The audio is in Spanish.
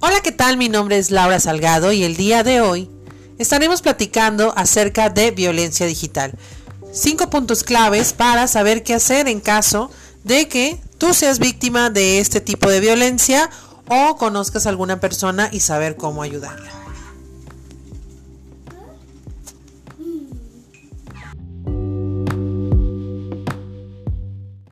Hola, ¿qué tal? Mi nombre es Laura Salgado y el día de hoy estaremos platicando acerca de violencia digital. Cinco puntos claves para saber qué hacer en caso de que tú seas víctima de este tipo de violencia o conozcas a alguna persona y saber cómo ayudarla.